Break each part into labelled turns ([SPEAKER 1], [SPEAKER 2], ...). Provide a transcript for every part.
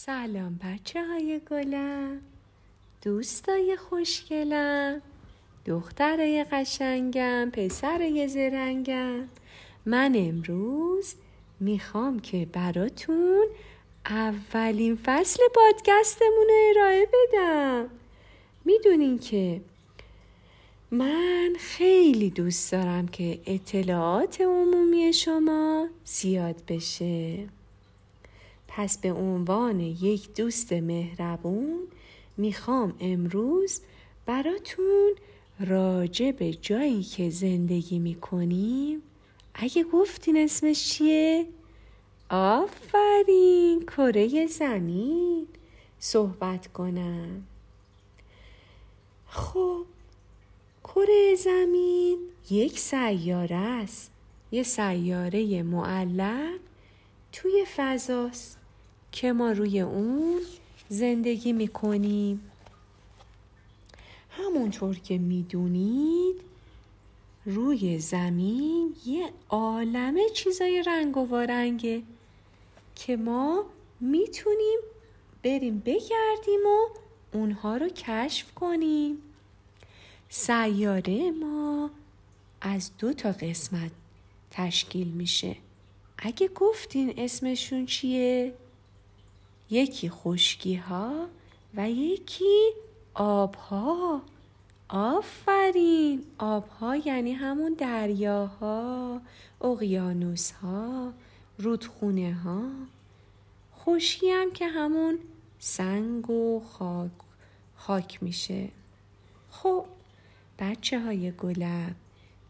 [SPEAKER 1] سلام بچه های گلم دوستای خوشگلم دخترای قشنگم پسرای زرنگم. من امروز می‌خوام که براتون اولین فصل پادکستمون رو ارائه بدم. می‌دونین که من خیلی دوست دارم که اطلاعات عمومی شما زیاد بشه. پس به عنوان یک دوست مهربون می‌خوام امروز براتون راجع به جایی که زندگی می‌کنیم. اگه گفتین اسمش چیه؟ آفرین کره زمین. صحبت کنم. خب کره زمین یک سیاره است. یه سیاره معلق توی فضاست. که ما روی اون زندگی می‌کنیم. همونطور که می‌دونید روی زمین یه عالمه چیزای رنگ و وارنگه که ما می‌تونیم بریم بگردیم و اونها رو کشف کنیم. سیاره ما از دو تا قسمت تشکیل میشه. اگه گفتین اسمشون چیه؟ یکی خشکی ها و یکی آب ها آفرین! آب ها یعنی همون دریاها اقیانوس ها رودخونه ها خشکی هم که همون سنگ و خاک, خاک میشه. خب بچه های گلم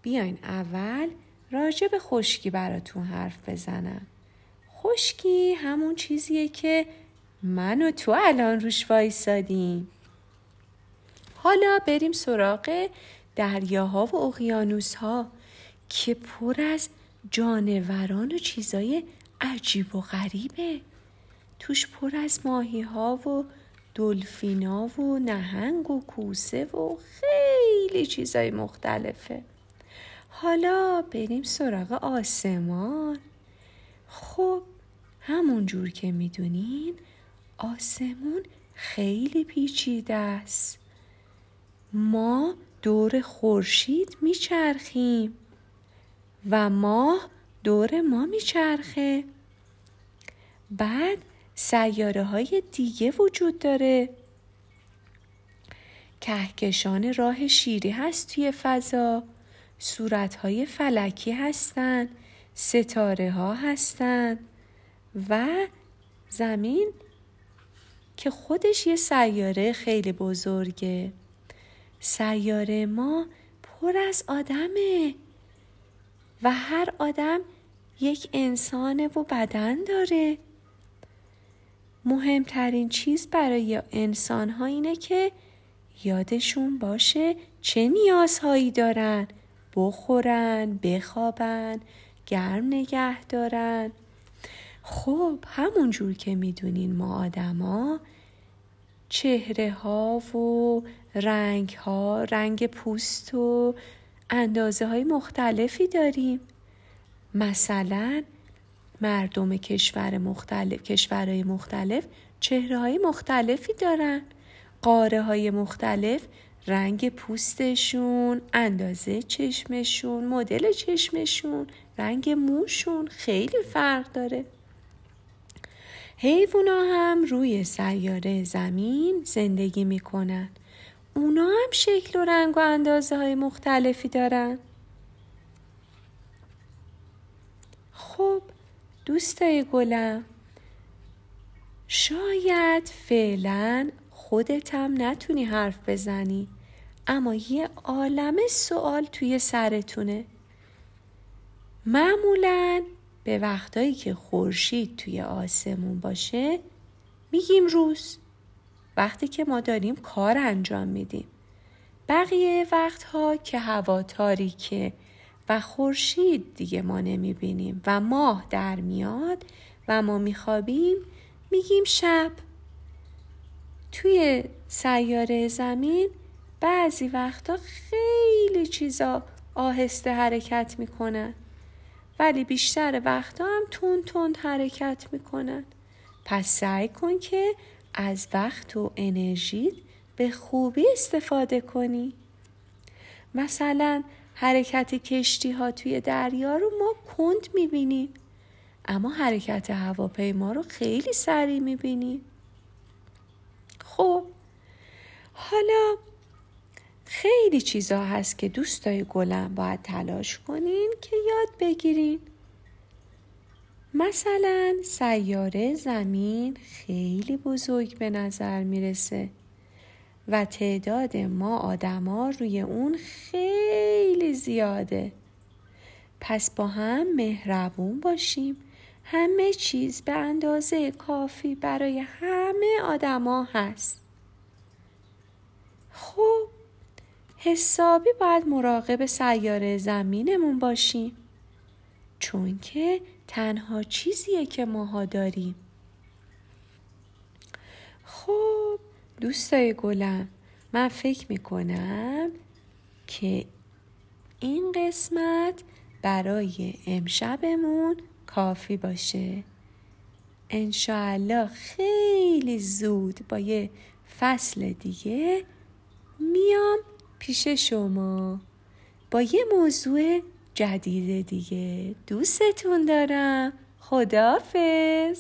[SPEAKER 1] بیاین اول راجع به خشکی براتون حرف بزنم. خشکی همون چیزیه که من و تو الان روش وایسادیم. حالا بریم سراغ دریاها و اقیانوسها که پر از جانوران و چیزای عجیب و غریبه. توش پر از ماهی ها و دلفینا و نهنگ و کوسه و خیلی چیزای مختلفه. حالا بریم سراغ آسمان. خب همون جور که می‌دونین آسمون خیلی پیچیده است. ما دور خورشید میچرخیم و ماه دور ما میچرخه. بعد سیاره های دیگه وجود داره. کهکشان راه شیری هست توی فضا. صورت های فلکی هستند ستاره ها هستند و زمین که خودش یه سیاره خیلی بزرگه. سیاره ما پر از آدمه. و هر آدم یک انسانه و بدن داره. مهمترین چیز برای انسان ها اینه که یادشون باشه چه نیازهایی دارن. بخورن بخوابن گرم نگه دارن. خب همون جور که می‌دونین ما آدما چهره ها و رنگ ها رنگ پوست و اندازه های مختلفی داریم. مثلا مردم کشور مختلف کشورهای مختلف چهره های مختلفی دارن. قاره های مختلف رنگ پوستشون اندازه چشمشون مدل چشمشون رنگ موشون خیلی فرق داره. حیوونا هم روی سیاره زمین زندگی می‌کنن. اونا هم شکل و رنگ و اندازه های مختلفی دارن. خب دوستای گلم شاید فعلا هم نتونی حرف بزنی اما یه عالم سوال توی سرتونه. معمولا به وقتایی که خورشید توی آسمون باشه میگیم روز. وقتی که ما داریم کار انجام میدیم. بقیه وقتها که هوا تاریکه و خورشید دیگه ما نمی‌بینیم و ماه در میاد و ما میخوابیم میگیم شب. توی سیاره زمین بعضی وقتا خیلی چیزا آهسته حرکت می‌کنن. ولی بیشتر وقتا هم تون تند حرکت می‌کنن. پس سعی کن که از وقت و انرژیت به خوبی استفاده کنی. مثلا حرکت کشتی ها توی دریا رو ما کند می‌بینیم اما حرکت هواپیما رو خیلی سریع می‌بینیم خب حالا خیلی چیزا هست که دوستای گلم باید تلاش کنین که یاد بگیرین. مثلا سیاره زمین خیلی بزرگ به نظر می‌رسه و تعداد ما آدما روی اون خیلی زیاده. پس با هم مهربون باشیم. همه چیز به اندازه کافی برای همه آدما هست. خب حسابی باید مراقب سیاره زمینمون باشیم. چون که تنها چیزیه که ماها داریم. خب دوستای گلم من فکر می‌کنم که این قسمت برای امشبمون کافی باشه. انشاالله خیلی زود با یه فصل دیگه میام پیش شما. با یه موضوع جدید دیگه. دوستتون دارم. خدافز